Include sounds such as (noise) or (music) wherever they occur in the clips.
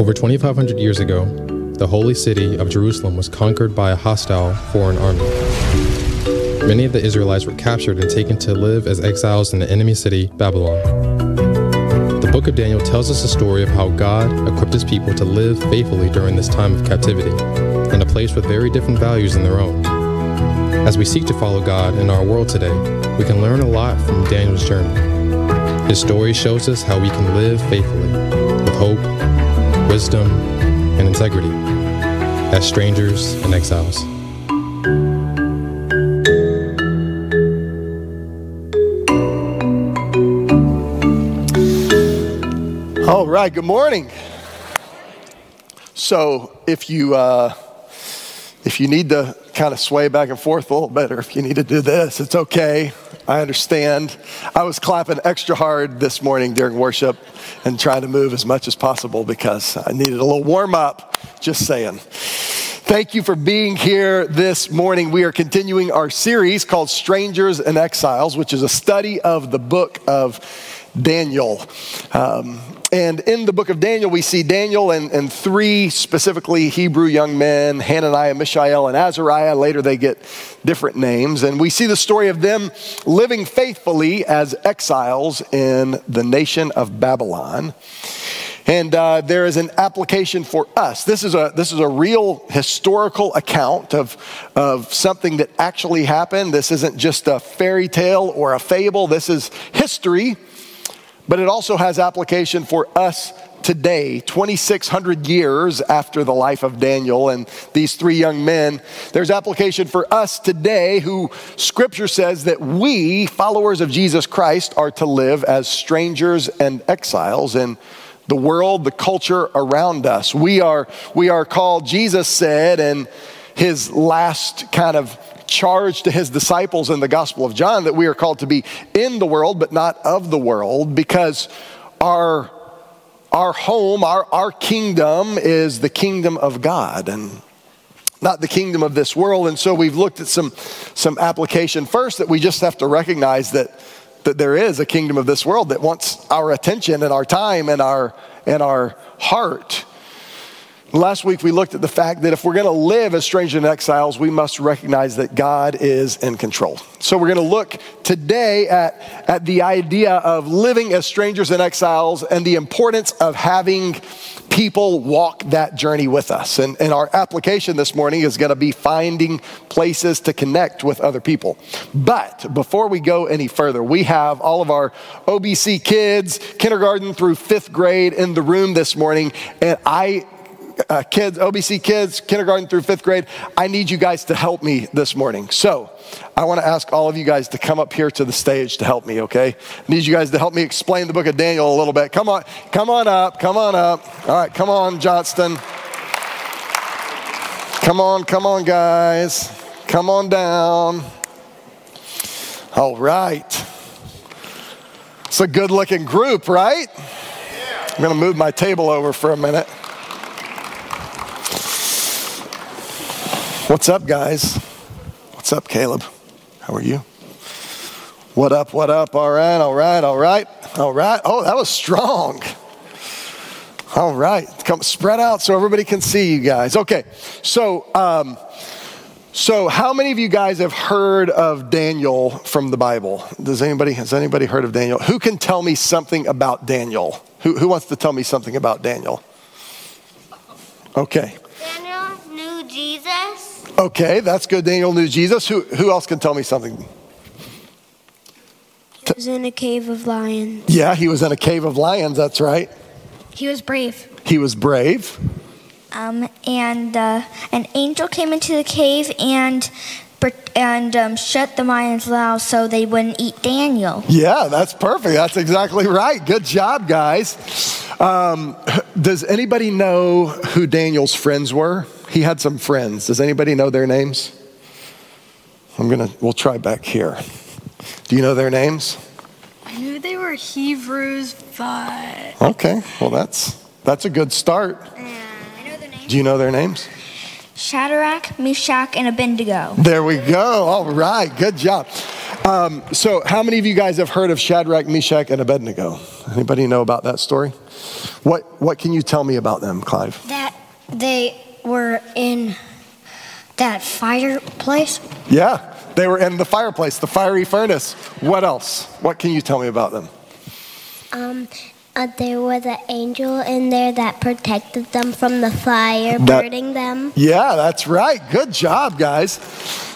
Over 2,500 years ago, the holy city of Jerusalem was conquered by a hostile foreign army. Many of the Israelites were captured and taken to live as exiles in the enemy city, Babylon. The book of Daniel tells us the story of how God equipped his people to live faithfully during this time of captivity, in a place with very different values than their own. As we seek to follow God in our world today, we can learn a lot from Daniel's journey. His story shows us how we can live faithfully, wisdom, and integrity, as strangers and exiles. All right, good morning. So, if you uh, if you need to kind of sway back and forth a little bit, or if you need to do this, it's okay. I understand. I was clapping extra hard this morning during worship and trying to move as much as possible because I needed a little warm up. Just saying. Thank you for being here this morning. We are continuing our series called Strangers and Exiles, which is a study of the book of Daniel. Um, and in the book of Daniel, we see Daniel and, and three specifically Hebrew young men Hananiah, Mishael, and Azariah. Later, they get different names. And we see the story of them living faithfully as exiles in the nation of Babylon. And uh, there is an application for us. This is a, this is a real historical account of, of something that actually happened. This isn't just a fairy tale or a fable, this is history but it also has application for us today, 2,600 years after the life of Daniel and these three young men. There's application for us today who scripture says that we, followers of Jesus Christ, are to live as strangers and exiles in the world, the culture around us. We are, we are called, Jesus said, in his last kind of charge to his disciples in the Gospel of John that we are called to be in the world, but not of the world, because our, our home, our, our kingdom is the kingdom of God and not the kingdom of this world. And so we've looked at some, some application first that we just have to recognize that, that there is a kingdom of this world that wants our attention and our time and our, and our heart. Last week, we looked at the fact that if we're going to live as strangers and exiles, we must recognize that God is in control. So, we're going to look today at, at the idea of living as strangers and exiles and the importance of having people walk that journey with us. And, and our application this morning is going to be finding places to connect with other people. But before we go any further, we have all of our OBC kids, kindergarten through fifth grade, in the room this morning. And I uh, kids, OBC kids, kindergarten through fifth grade, I need you guys to help me this morning. So I want to ask all of you guys to come up here to the stage to help me, okay? I need you guys to help me explain the book of Daniel a little bit. Come on, come on up, come on up. All right, come on, Johnston. Come on, come on, guys. Come on down. All right. It's a good looking group, right? I'm going to move my table over for a minute. What's up, guys? What's up, Caleb? How are you? What up, what up? All right, all right, all right, all right. Oh, that was strong. All right, come spread out so everybody can see you guys. Okay, so, um, so how many of you guys have heard of Daniel from the Bible? Does anybody, has anybody heard of Daniel? Who can tell me something about Daniel? Who, who wants to tell me something about Daniel? Okay. Daniel knew Jesus. Okay, that's good. Daniel knew Jesus. Who, who else can tell me something? He was in a cave of lions. Yeah, he was in a cave of lions. That's right. He was brave. He was brave. Um, and uh, an angel came into the cave and and um, shut the lions mouths so they wouldn't eat Daniel. Yeah, that's perfect. That's exactly right. Good job, guys. Um, does anybody know who Daniel's friends were? He had some friends. Does anybody know their names? I'm gonna. We'll try back here. Do you know their names? I knew they were Hebrews, but okay. Well, that's that's a good start. I know their names. Do you know their names? Shadrach, Meshach, and Abednego. There we go. All right. Good job. Um, so, how many of you guys have heard of Shadrach, Meshach, and Abednego? Anybody know about that story? What What can you tell me about them, Clive? That they were in that fireplace. Yeah, they were in the fireplace, the fiery furnace. What else? What can you tell me about them? Um, uh, there was an angel in there that protected them from the fire That- burning them. Yeah, that's right. Good job, guys.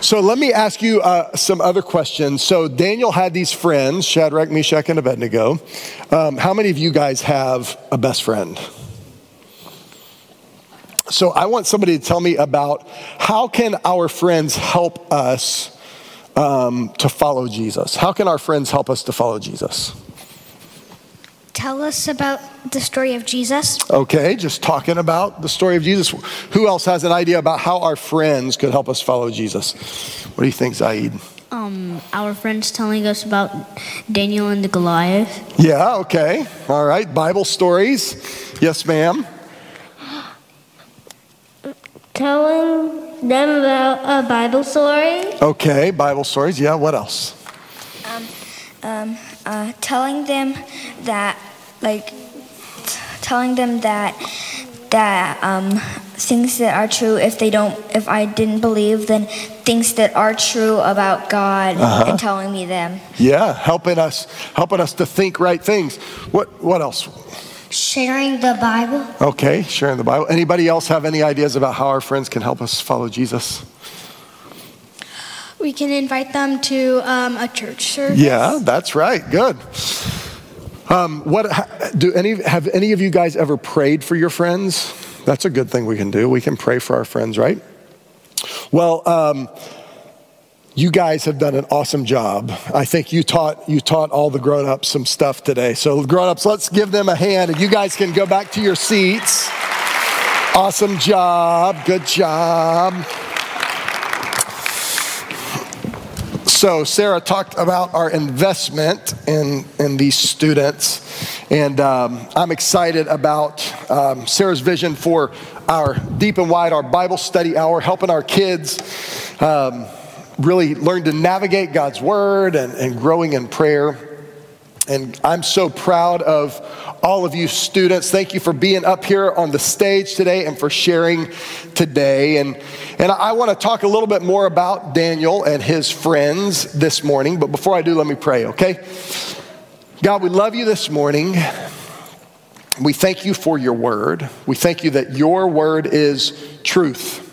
So let me ask you uh, some other questions. So Daniel had these friends, Shadrach, Meshach, and Abednego. Um, how many of you guys have a best friend? So I want somebody to tell me about how can our friends help us um, to follow Jesus? How can our friends help us to follow Jesus? Tell us about the story of Jesus. Okay, just talking about the story of Jesus. Who else has an idea about how our friends could help us follow Jesus? What do you think, Zaid? Um, our friends telling us about Daniel and the Goliath. Yeah, okay. All right. Bible stories. Yes, ma'am. Telling them about a Bible story. Okay, Bible stories. Yeah, what else? um, um, uh, telling them that like t- telling them that that um, things that are true if they don't if i didn't believe then things that are true about god and telling me them Yeah, helping us helping us to think right things. What what else? Sharing the Bible. Okay, sharing the Bible. Anybody else have any ideas about how our friends can help us follow Jesus? We can invite them to um, a church service. Yeah, that's right. Good. Um, what do any have any of you guys ever prayed for your friends? That's a good thing we can do. We can pray for our friends, right? Well, um, you guys have done an awesome job. I think you taught you taught all the grown-ups some stuff today. So grown-ups, let's give them a hand and you guys can go back to your seats. Awesome job. Good job. So Sarah talked about our investment in, in these students, and um, I'm excited about um, Sarah's vision for our deep and wide, our Bible study hour, helping our kids um, really learn to navigate God's Word and, and growing in prayer. And I'm so proud of all of you students. Thank you for being up here on the stage today and for sharing today. And, and I want to talk a little bit more about Daniel and his friends this morning. But before I do, let me pray, okay? God, we love you this morning. We thank you for your word. We thank you that your word is truth.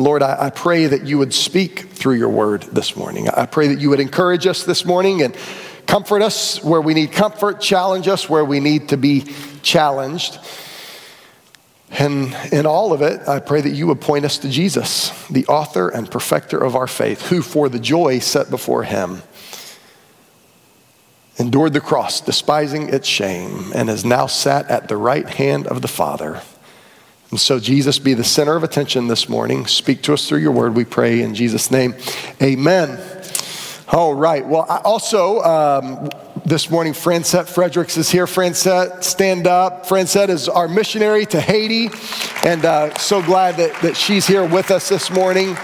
Lord, I, I pray that you would speak through your word this morning. I pray that you would encourage us this morning and comfort us where we need comfort, challenge us where we need to be challenged. And in all of it, I pray that you would point us to Jesus, the author and perfecter of our faith, who for the joy set before him endured the cross, despising its shame, and is now sat at the right hand of the Father. And so, Jesus, be the center of attention this morning. Speak to us through your word, we pray in Jesus' name. Amen. All right. Well, I also, um, this morning, Francette Fredericks is here. Francette, stand up. Francette is our missionary to Haiti, and uh, so glad that, that she's here with us this morning.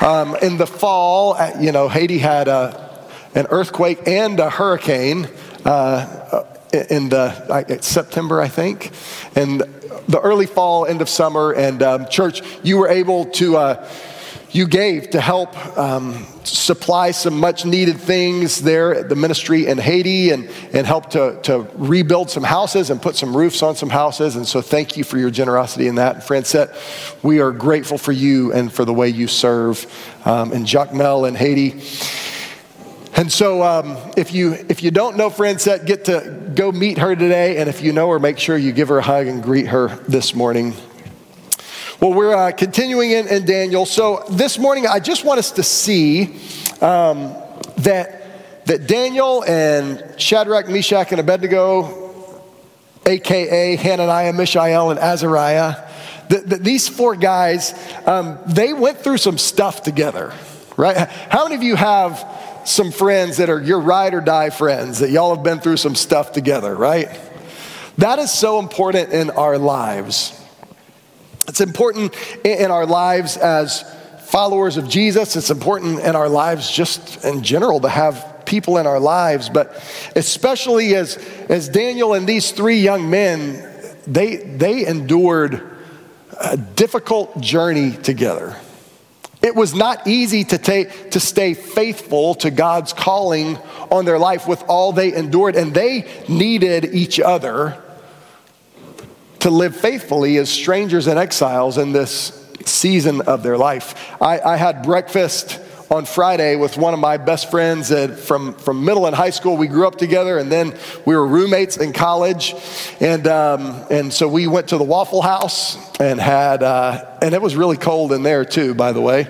Um, in the fall, uh, you know, Haiti had a, an earthquake and a hurricane uh, in the like, September, I think, and the early fall, end of summer. And um, church, you were able to, uh, you gave to help um, supply some much needed things there at the ministry in Haiti and, and help to, to rebuild some houses and put some roofs on some houses. And so thank you for your generosity in that. And Francette, we are grateful for you and for the way you serve um, in Jacmel in Haiti. And so, um, if you if you don't know Francette, get to go meet her today. And if you know her, make sure you give her a hug and greet her this morning. Well, we're uh, continuing in, in, Daniel. So this morning, I just want us to see um, that that Daniel and Shadrach, Meshach, and Abednego, aka Hananiah, Mishael, and Azariah, that, that these four guys, um, they went through some stuff together, right? How many of you have? Some friends that are your ride or die friends that y'all have been through some stuff together, right? That is so important in our lives. It's important in our lives as followers of Jesus, it's important in our lives just in general to have people in our lives, but especially as, as Daniel and these three young men, they, they endured a difficult journey together. It was not easy to, take, to stay faithful to God's calling on their life with all they endured, and they needed each other to live faithfully as strangers and exiles in this season of their life. I, I had breakfast on Friday with one of my best friends from, from middle and high school. We grew up together and then we were roommates in college. And, um, and so we went to the Waffle House and had, uh, and it was really cold in there too, by the way.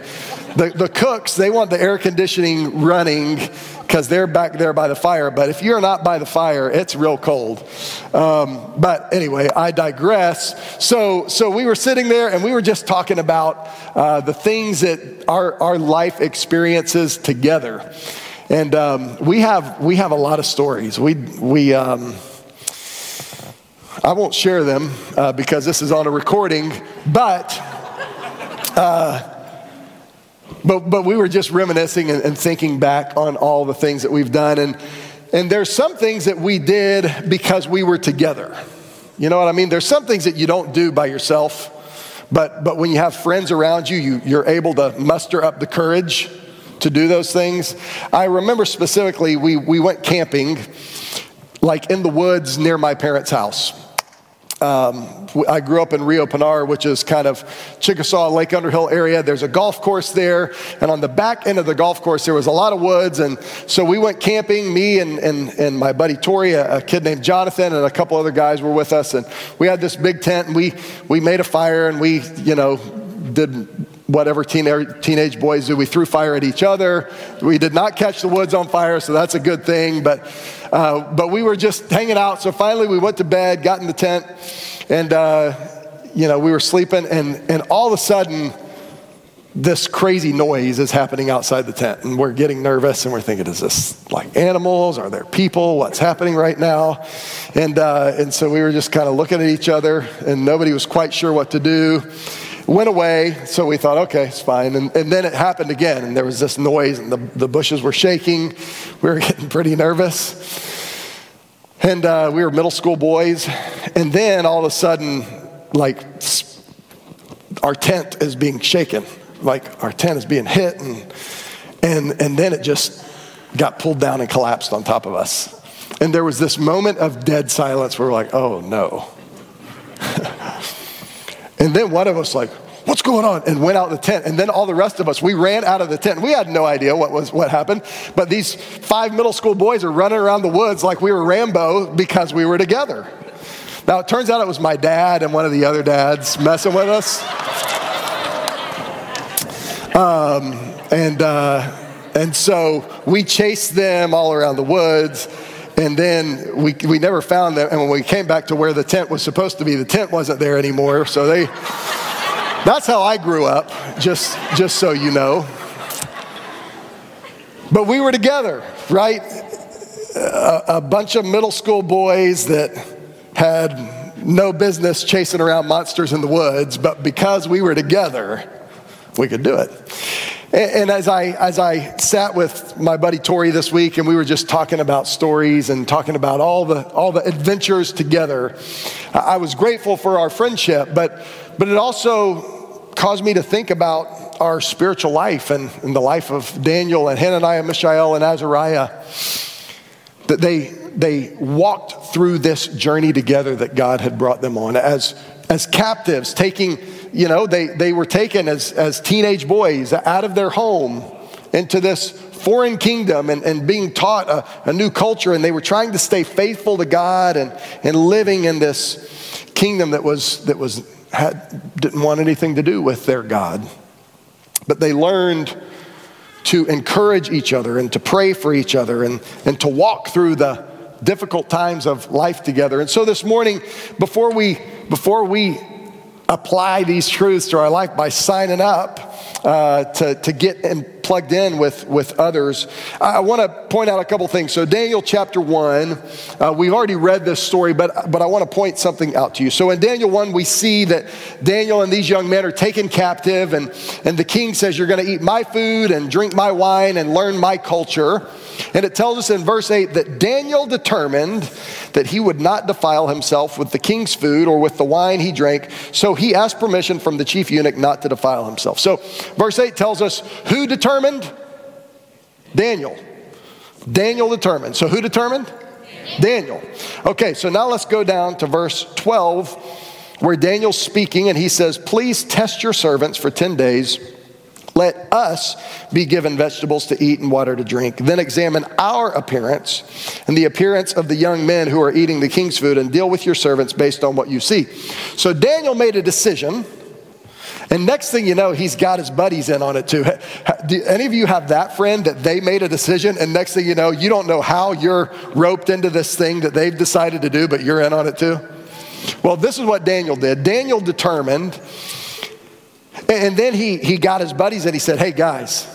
The, the cooks, they want the air conditioning running because they're back there by the fire. But if you're not by the fire, it's real cold. Um, but anyway, I digress. So, so we were sitting there and we were just talking about uh, the things that our, our life experiences together. And um, we, have, we have a lot of stories. We, we, um, I won't share them uh, because this is on a recording, but. Uh, but, but we were just reminiscing and, and thinking back on all the things that we've done. And, and there's some things that we did because we were together. You know what I mean? There's some things that you don't do by yourself, but, but when you have friends around you, you, you're able to muster up the courage to do those things. I remember specifically, we, we went camping like in the woods near my parents' house. Um, I grew up in Rio Pinar, which is kind of Chickasaw, Lake Underhill area. There's a golf course there, and on the back end of the golf course, there was a lot of woods. And so we went camping. Me and, and, and my buddy Tori, a, a kid named Jonathan, and a couple other guys were with us. And we had this big tent, and we, we made a fire, and we, you know, did whatever teenage, teenage boys do. We threw fire at each other. We did not catch the woods on fire, so that's a good thing. But uh, but we were just hanging out. So finally, we went to bed, got in the tent, and, uh, you know, we were sleeping. And, and all of a sudden, this crazy noise is happening outside the tent. And we're getting nervous and we're thinking, is this like animals? Are there people? What's happening right now? And, uh, and so we were just kind of looking at each other, and nobody was quite sure what to do went away, so we thought, okay, it's fine. And, and, then it happened again, and there was this noise, and the, the bushes were shaking. (laughs) We were getting pretty nervous. And uh, we were middle school boys. And then all of a sudden, like, our tent is being shaken. Like, our tent is being hit. And, and, and then it just got pulled down and collapsed on top of us. And there was this moment of dead silence where we're like, oh no. And then one of us like, what's going on? And went out the tent. And then all the rest of us, we ran out of the tent. We had no idea what was what happened. But these five middle school boys are running around the woods like we were Rambo because we were together. Now it turns out it was my dad and one of the other dads messing with us. Um, and uh, and so we chased them all around the woods. And then we, we never found them. And when we came back to where the tent was supposed to be, the tent wasn't there anymore. So they, that's how I grew up, just, just so you know. But we were together, right? A, a bunch of middle school boys that had no business chasing around monsters in the woods, but because we were together, we could do it. And, as I, as I sat with my buddy Tori this week and we were just talking about stories and talking about all the, all the adventures together, I was grateful for our friendship, but, but it also caused me to think about our spiritual life and, and the life of Daniel and Hananiah, Mishael, and Azariah. That they, they walked through this journey together that God had brought them on as, as captives, taking you know, they, they were taken as, as teenage boys out of their home into this foreign kingdom and, and being taught a, a new culture, and they were trying to stay faithful to God and, and living in this kingdom that was that was had, didn't want anything to do with their God. But they learned to encourage each other and to pray for each other and, and to walk through the difficult times of life together. And so this morning, before we before we apply these truths to our life by signing up uh, to, to get in plugged in with, with others. I want to point out a couple things. So, Daniel chapter 1, uh, we've already read this story, but, but I want to point something out to you. So, in Daniel 1, we see that Daniel and these young men are taken captive, and, and the king says, You're going to eat my food and drink my wine and learn my culture. And it tells us in verse 8 that Daniel determined that he would not defile himself with the king's food or with the wine he drank, so he asked permission from the chief eunuch not to defile himself. So, verse 8 tells us who determined? Daniel. Daniel determined. So, who determined? Daniel. Okay, so now let's go down to verse 12 where Daniel's speaking and he says, Please test your servants for 10 days let us be given vegetables to eat and water to drink. Then examine our appearance and the appearance of the young men who are eating the king's food and deal with your servants based on what you see. So Daniel made a decision. And next thing you know, he's got his buddies in on it too. Do any of you have that friend that they made a decision, and next thing you know, you don't know how you're roped into this thing that they've decided to do, but you're in on it too? Well, this is what Daniel did. Daniel determined and then he, he got his buddies and he said, Hey, guys,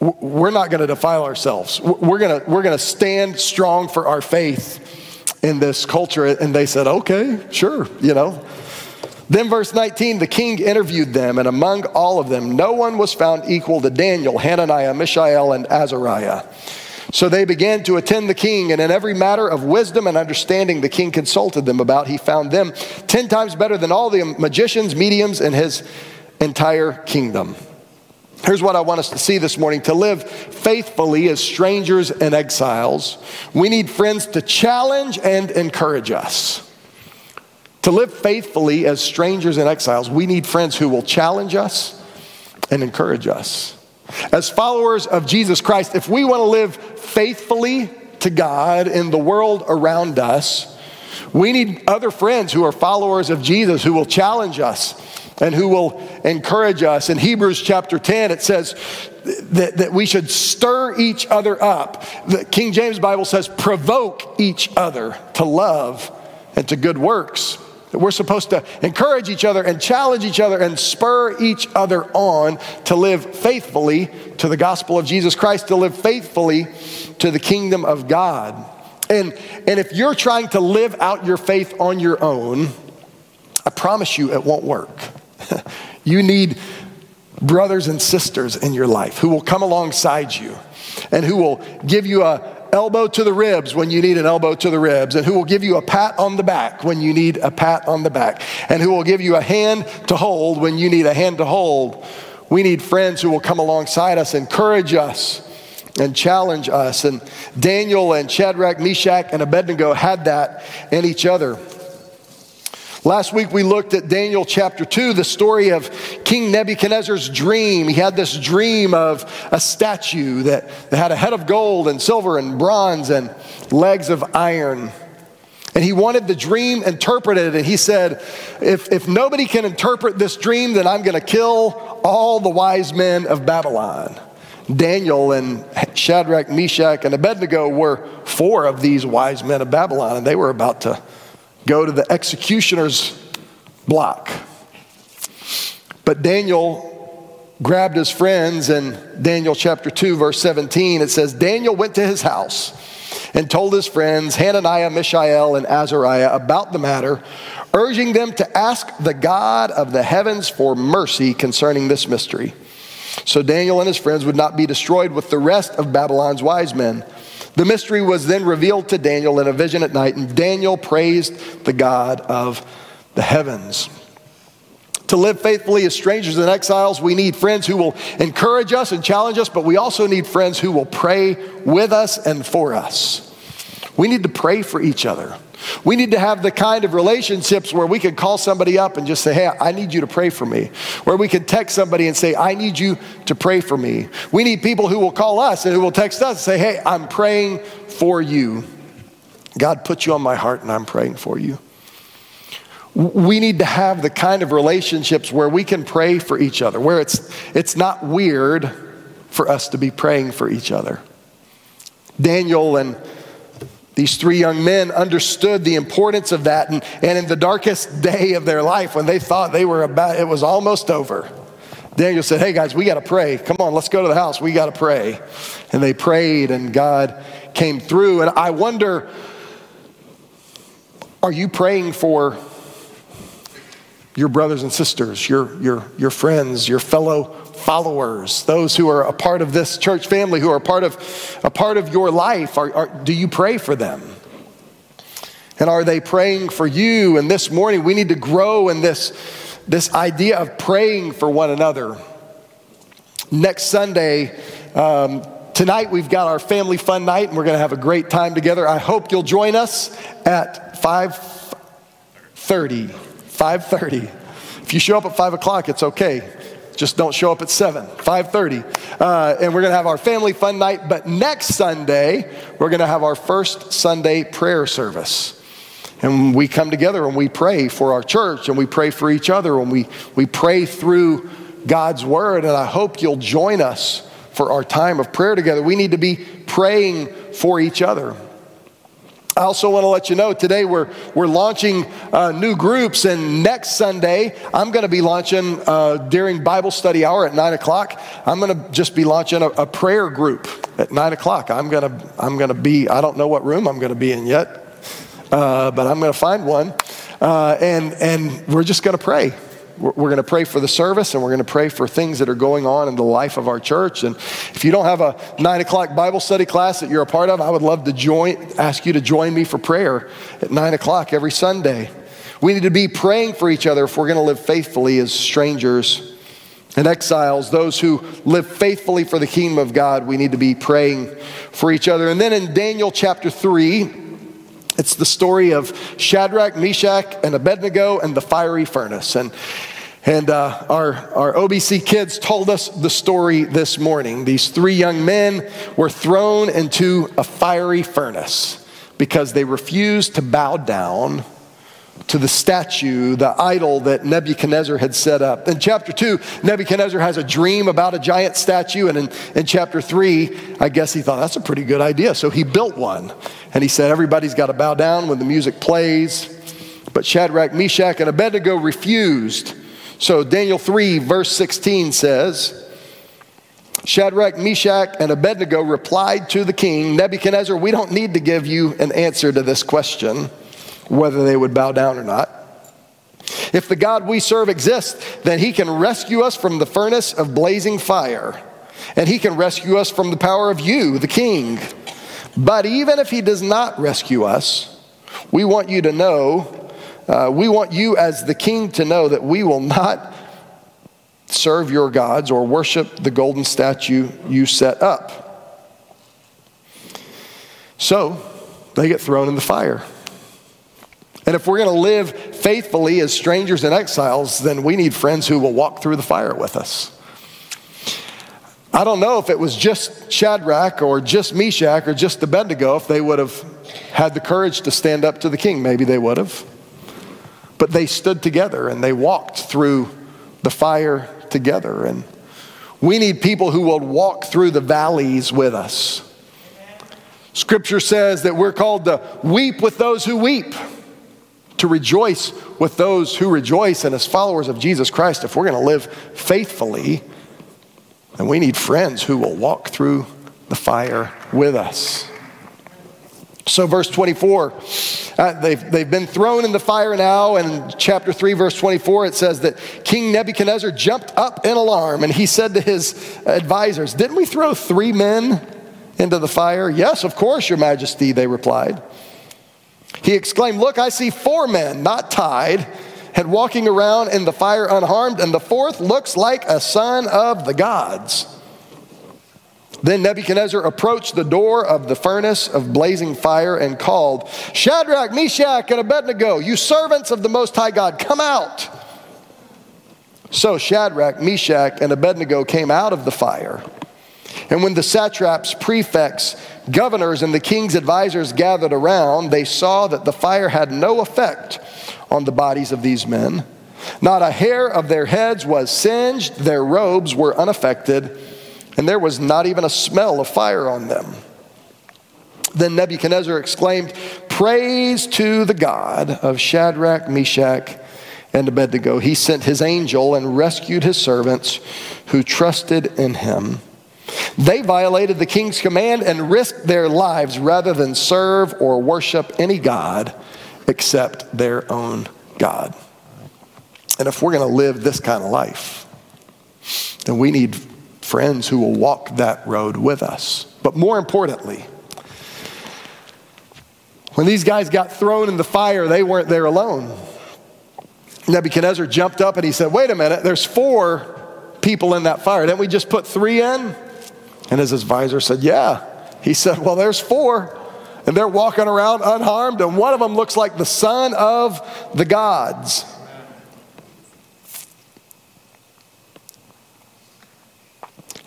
we're not going to defile ourselves. We're going we're going to stand strong for our faith in this culture. And they said, Okay, sure, you know. Then, verse 19, the king interviewed them, and among all of them, no one was found equal to Daniel, Hananiah, Mishael, and Azariah. So they began to attend the king, and in every matter of wisdom and understanding the king consulted them about, he found them ten times better than all the magicians, mediums in his entire kingdom. Here's what I want us to see this morning to live faithfully as strangers and exiles, we need friends to challenge and encourage us. To live faithfully as strangers and exiles, we need friends who will challenge us and encourage us. As followers of Jesus Christ, if we want to live faithfully to God in the world around us, we need other friends who are followers of Jesus who will challenge us and who will encourage us. In Hebrews chapter 10, it says that, that we should stir each other up. The King James Bible says, provoke each other to love and to good works. That we're supposed to encourage each other and challenge each other and spur each other on to live faithfully to the gospel of Jesus Christ, to live faithfully to the kingdom of God. And, and if you're trying to live out your faith on your own, I promise you it won't work. (laughs) you need brothers and sisters in your life who will come alongside you and who will give you a, elbow to the ribs when you need an elbow to the ribs, and who will give you a pat on the back when you need a pat on the back, and who will give you a hand to hold when you need a hand to hold. We need friends who will come alongside us, encourage us, and challenge us. And Daniel and Shadrach, Meshach, and Abednego had that in each other. Last week we looked at Daniel chapter 2, the story of King Nebuchadnezzar's dream. He had this dream of a statue that, that had a head of gold and silver and bronze and legs of iron. And he wanted the dream interpreted, and he said, if, if nobody can interpret this dream, then I'm going to kill all the wise men of Babylon. Daniel and Shadrach, Meshach, and Abednego were four of these wise men of Babylon, and they were about to go to the executioner's block. But Daniel grabbed his friends and Daniel chapter 2, verse 17. It says, Daniel went to his house and told his friends, Hananiah, Mishael, and Azariah, about the matter, urging them to ask the God of the heavens for mercy concerning this mystery. So Daniel and his friends would not be destroyed with the rest of Babylon's wise men. The mystery was then revealed to Daniel in a vision at night, and Daniel praised the God of the heavens. To live faithfully as strangers and exiles, we need friends who will encourage us and challenge us, but we also need friends who will pray with us and for us. We need to pray for each other. We need to have the kind of relationships where we can call somebody up and just say, Hey, I need you to pray for me. Where we can text somebody and say, I need you to pray for me. We need people who will call us and who will text us and say, Hey, I'm praying for you. God put you on my heart and I'm praying for you. We need to have the kind of relationships where we can pray for each other, where it's, it's not weird for us to be praying for each other. Daniel and these three young men understood the importance of that. And, and in the darkest day of their life, when they thought they were about, it was almost over, Daniel said, Hey guys, we got to pray. Come on, let's go to the house. We got to pray. And they prayed, and God came through. And I wonder are you praying for your brothers and sisters, your, your, your friends, your fellow followers, those who are a part of this church family, who are a part of, a part of your life? Are, are, do you pray for them? And are they praying for you? And this morning, we need to grow in this, this idea of praying for one another. Next Sunday, um, tonight we've got our family fun night, and we're going to have a great time together. I hope you'll join us at 5.30. 5.30. If you show up at 5 o'clock, it's okay. Just don't show up at 7, 5.30. Uh, and we're going to have our family fun night. But next Sunday, we're going to have our first Sunday prayer service. And we come together and we pray for our church and we pray for each other and we, we pray through God's word. And I hope you'll join us for our time of prayer together. We need to be praying for each other. I also want to let you know today we're, we're launching uh, new groups, and next Sunday I'm going to be launching uh, during Bible study hour at 9 o'clock. I'm going to just be launching a, a prayer group at 9 o'clock. I'm going to I'm to be, I don't know what room I'm going to be in yet uh, but I'm going to find one. Uh, and, and we're just going to pray. We're, going to pray for the service and we're going to pray for things that are going on in the life of our church. And if you don't have a nine o'clock Bible study class that you're a part of, I would love to join, ask you to join me for prayer at nine o'clock every Sunday. We need to be praying for each other if we're going to live faithfully as strangers and exiles, those who live faithfully for the kingdom of God. We need to be praying for each other. And then in Daniel chapter 3, it's the story of Shadrach, Meshach, and Abednego and the fiery furnace. And, and uh, our, our OBC kids told us the story this morning. These three young men were thrown into a fiery furnace because they refused to bow down to the statue, the idol that Nebuchadnezzar had set up. In chapter 2, Nebuchadnezzar has a dream about a giant statue, and in, in chapter 3, I guess he thought that's a pretty good idea. So he built one, and he said, Everybody's got to bow down when the music plays. But Shadrach, Meshach, and Abednego refused. So Daniel 3, verse 16 says, Shadrach, Meshach, and Abednego replied to the king, Nebuchadnezzar, we don't need to give you an answer to this question whether they would bow down or not. If the God we serve exists, then he can rescue us from the furnace of blazing fire, and he can rescue us from the power of you, the king. But even if he does not rescue us, we want you to know, uh, we want you as the king to know that we will not serve your gods or worship the golden statue you set up. So they get thrown in the fire. And if we're going to live faithfully as strangers and exiles, then we need friends who will walk through the fire with us. I don't know if it was just Shadrach or just Meshach or just Abednego, if they would have had the courage to stand up to the king. Maybe they would have. But they stood together and they walked through the fire together. And we need people who will walk through the valleys with us. Scripture says that we're called to weep with those who weep to rejoice with those who rejoice. And as followers of Jesus Christ, if we're going to live faithfully, then we need friends who will walk through the fire with us. So, verse 24, uh, they've, they've been thrown in the fire now. And chapter 3, verse 24, it says that King Nebuchadnezzar jumped up in alarm and he said to his advisors, Didn't we throw three men into the fire? Yes, of course, Your Majesty, they replied. He exclaimed, Look, I see four men not tied and walking around in the fire unharmed, and the fourth looks like a son of the gods. Then Nebuchadnezzar approached the door of the furnace of blazing fire and called, Shadrach, Meshach, and Abednego, you servants of the Most High God, come out. So Shadrach, Meshach, and Abednego came out of the fire. And when the satraps, prefects, governors, and the king's advisors gathered around, they saw that the fire had no effect on the bodies of these men. Not a hair of their heads was singed, their robes were unaffected, and there was not even a smell of fire on them. Then Nebuchadnezzar exclaimed, Praise to the God of Shadrach, Meshach, and Abednego, he sent his angel and rescued his servants who trusted in him. They violated the king's command and risked their lives rather than serve or worship any God except their own God. And if we're going to live this kind of life, then we need friends who will walk that road with us. But more importantly, when these guys got thrown in the fire, they weren't there alone. Nebuchadnezzar jumped up and he said, Wait a minute, there's four people in that fire. Didn't we just put three in? And his advisor said, Yeah. He said, Well, there's four. And they're walking around unharmed, and one of them looks like the son of the gods.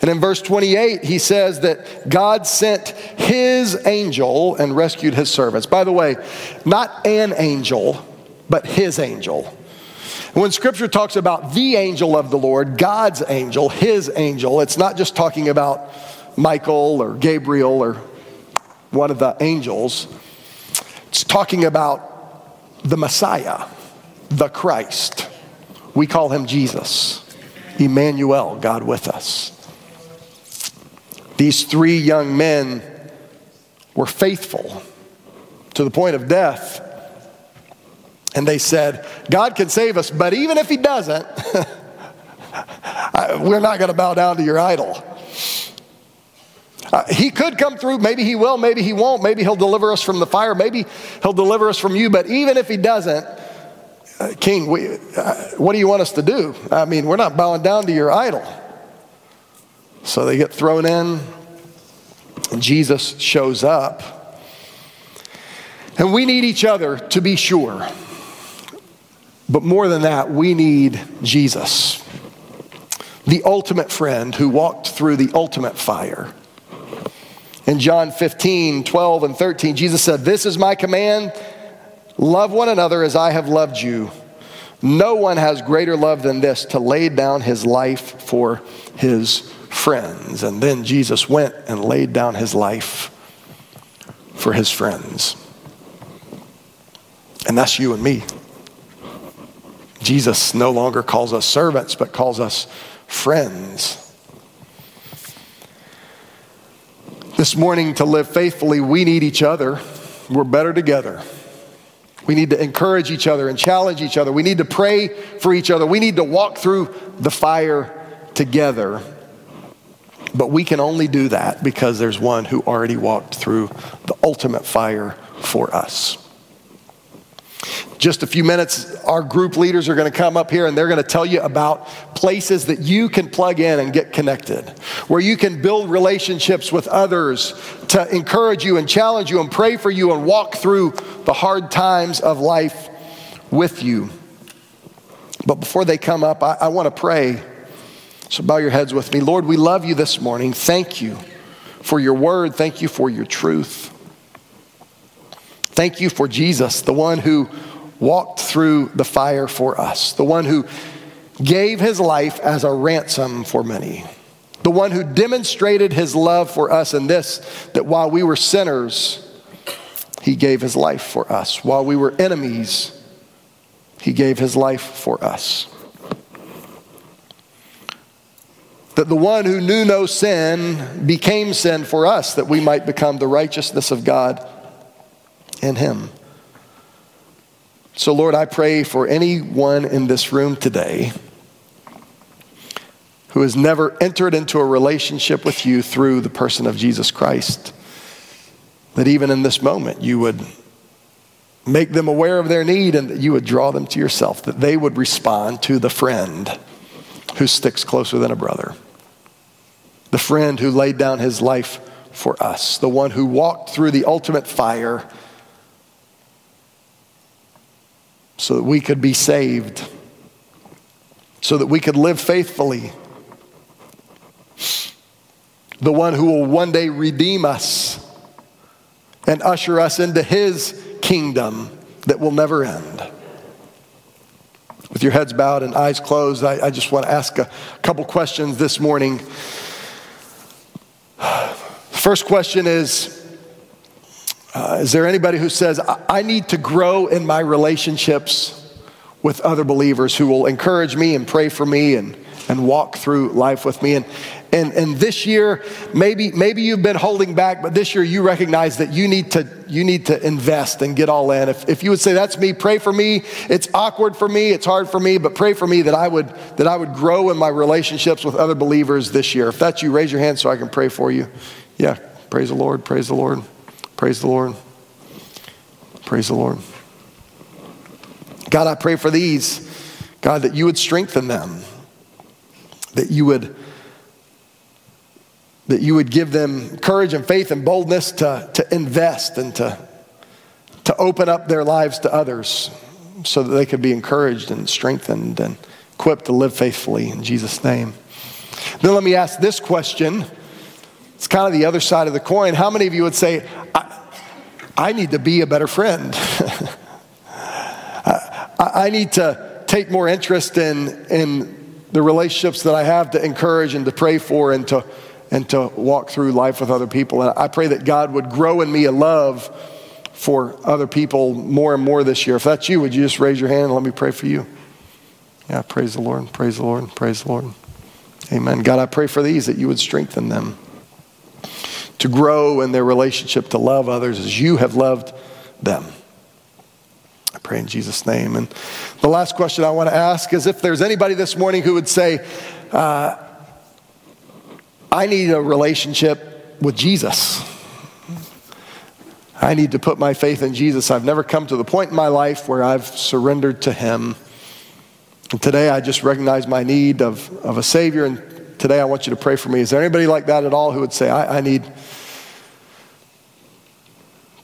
And in verse 28, he says that God sent his angel and rescued his servants. By the way, not an angel, but his angel. When scripture talks about the angel of the Lord, God's angel, his angel, it's not just talking about Michael or Gabriel or one of the angels. It's talking about the Messiah, the Christ. We call him Jesus, Emmanuel, God with us. These three young men were faithful to the point of death. And they said, God can save us, but even if He doesn't, (laughs) we're not going to bow down to your idol. Uh, he could come through. Maybe he will. Maybe he won't. Maybe he'll deliver us from the fire. Maybe he'll deliver us from you. But even if he doesn't, uh, King, we, uh, what do you want us to do? I mean, we're not bowing down to your idol. So they get thrown in, Jesus shows up. And we need each other to be sure. But more than that, we need Jesus, the ultimate friend who walked through the ultimate fire. In John 15, 12, and 13, Jesus said, This is my command love one another as I have loved you. No one has greater love than this to lay down his life for his friends. And then Jesus went and laid down his life for his friends. And that's you and me. Jesus no longer calls us servants, but calls us friends. This morning, to live faithfully, we need each other. We're better together. We need to encourage each other and challenge each other. We need to pray for each other. We need to walk through the fire together. But we can only do that because there's one who already walked through the ultimate fire for us. Just a few minutes, our group leaders are going to come up here and they're going to tell you about places that you can plug in and get connected, where you can build relationships with others to encourage you and challenge you and pray for you and walk through the hard times of life with you. But before they come up, I, I want to pray so bow your heads with me. Lord, we love you this morning. Thank you for your word. Thank you for your truth. Thank you for Jesus, the one who walked through the fire for us, the one who gave his life as a ransom for many, the one who demonstrated his love for us in this that while we were sinners, he gave his life for us. While we were enemies, he gave his life for us. that the one who knew no sin became sin for us, that we might become the righteousness of God in him. So, Lord, I pray for anyone in this room today who has never entered into a relationship with you through the person of Jesus Christ, that even in this moment you would make them aware of their need and that you would draw them to yourself, that they would respond to the friend who sticks closer than a brother the friend who laid down his life for us, the one who walked through the ultimate fire so that we could be saved, so that we could live faithfully, the one who will one day redeem us and usher us into his kingdom that will never end. With your heads bowed and eyes closed, I, I just want to ask a couple questions this morning. (sighs) First question is uh, Is there anybody who says, I-, I need to grow in my relationships with other believers who will encourage me and pray for me and, and walk through life with me. And, and, and this year, maybe, maybe you've been holding back, but this year you recognize that you need to, you need to invest and get all in. If, if you would say, that's me, pray for me. It's awkward for me, it's hard for me, but pray for me that I would, that I would grow in my relationships with other believers this year. If that's you, raise your hand so I can pray for you. Yeah, praise the Lord, praise the Lord, praise the Lord, praise the Lord. God, I pray for these, God, that you would strengthen them, that you would that you would give them courage and faith and boldness to, to invest and to, to open up their lives to others so that they could be encouraged and strengthened and equipped to live faithfully in Jesus' name. Then let me ask this question. It's kind of the other side of the coin. How many of you would say, I, need to be a better friend? (laughs) I, I need to take more interest in, in the relationships that I have to encourage and to pray for and to and to walk through life with other people. And I pray that God would grow in me a love for other people more and more this year. If that's you, would you just raise your hand and let me pray for you? Yeah, praise the Lord, praise the Lord, praise the Lord. Amen. God, I pray for these that you would strengthen them to grow in their relationship to love others as you have loved them. I pray in Jesus' name. And the last question I want to ask is if there's anybody this morning who would say, uh, I need a relationship with Jesus. I need to put my faith in Jesus. I've never come to the point in my life where I've surrendered to Him. And today I just recognize my need of, of a Savior, and today I want you to pray for me. Is there anybody like that at all who would say, I, I need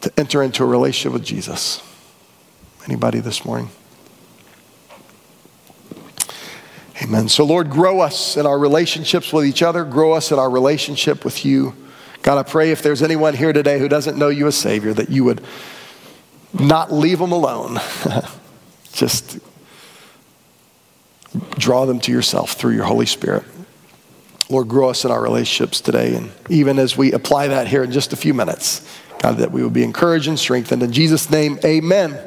to enter into a relationship with Jesus? Anybody this morning? Amen. So, Lord, grow us in our relationships with each other, grow us in our relationship with you. God, I pray if there's anyone here today who doesn't know you as Savior, that you would not leave them alone. (laughs) Just draw them to yourself through your Holy Spirit. Lord, grow us in our relationships today. And even as we apply that here in just a few minutes, God, that we will be encouraged and strengthened. In Jesus' name, amen.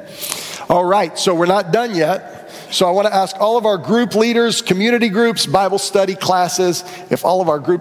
All right, so we're not done yet. So I want to ask all of our group leaders, community groups, Bible study classes, if all of our group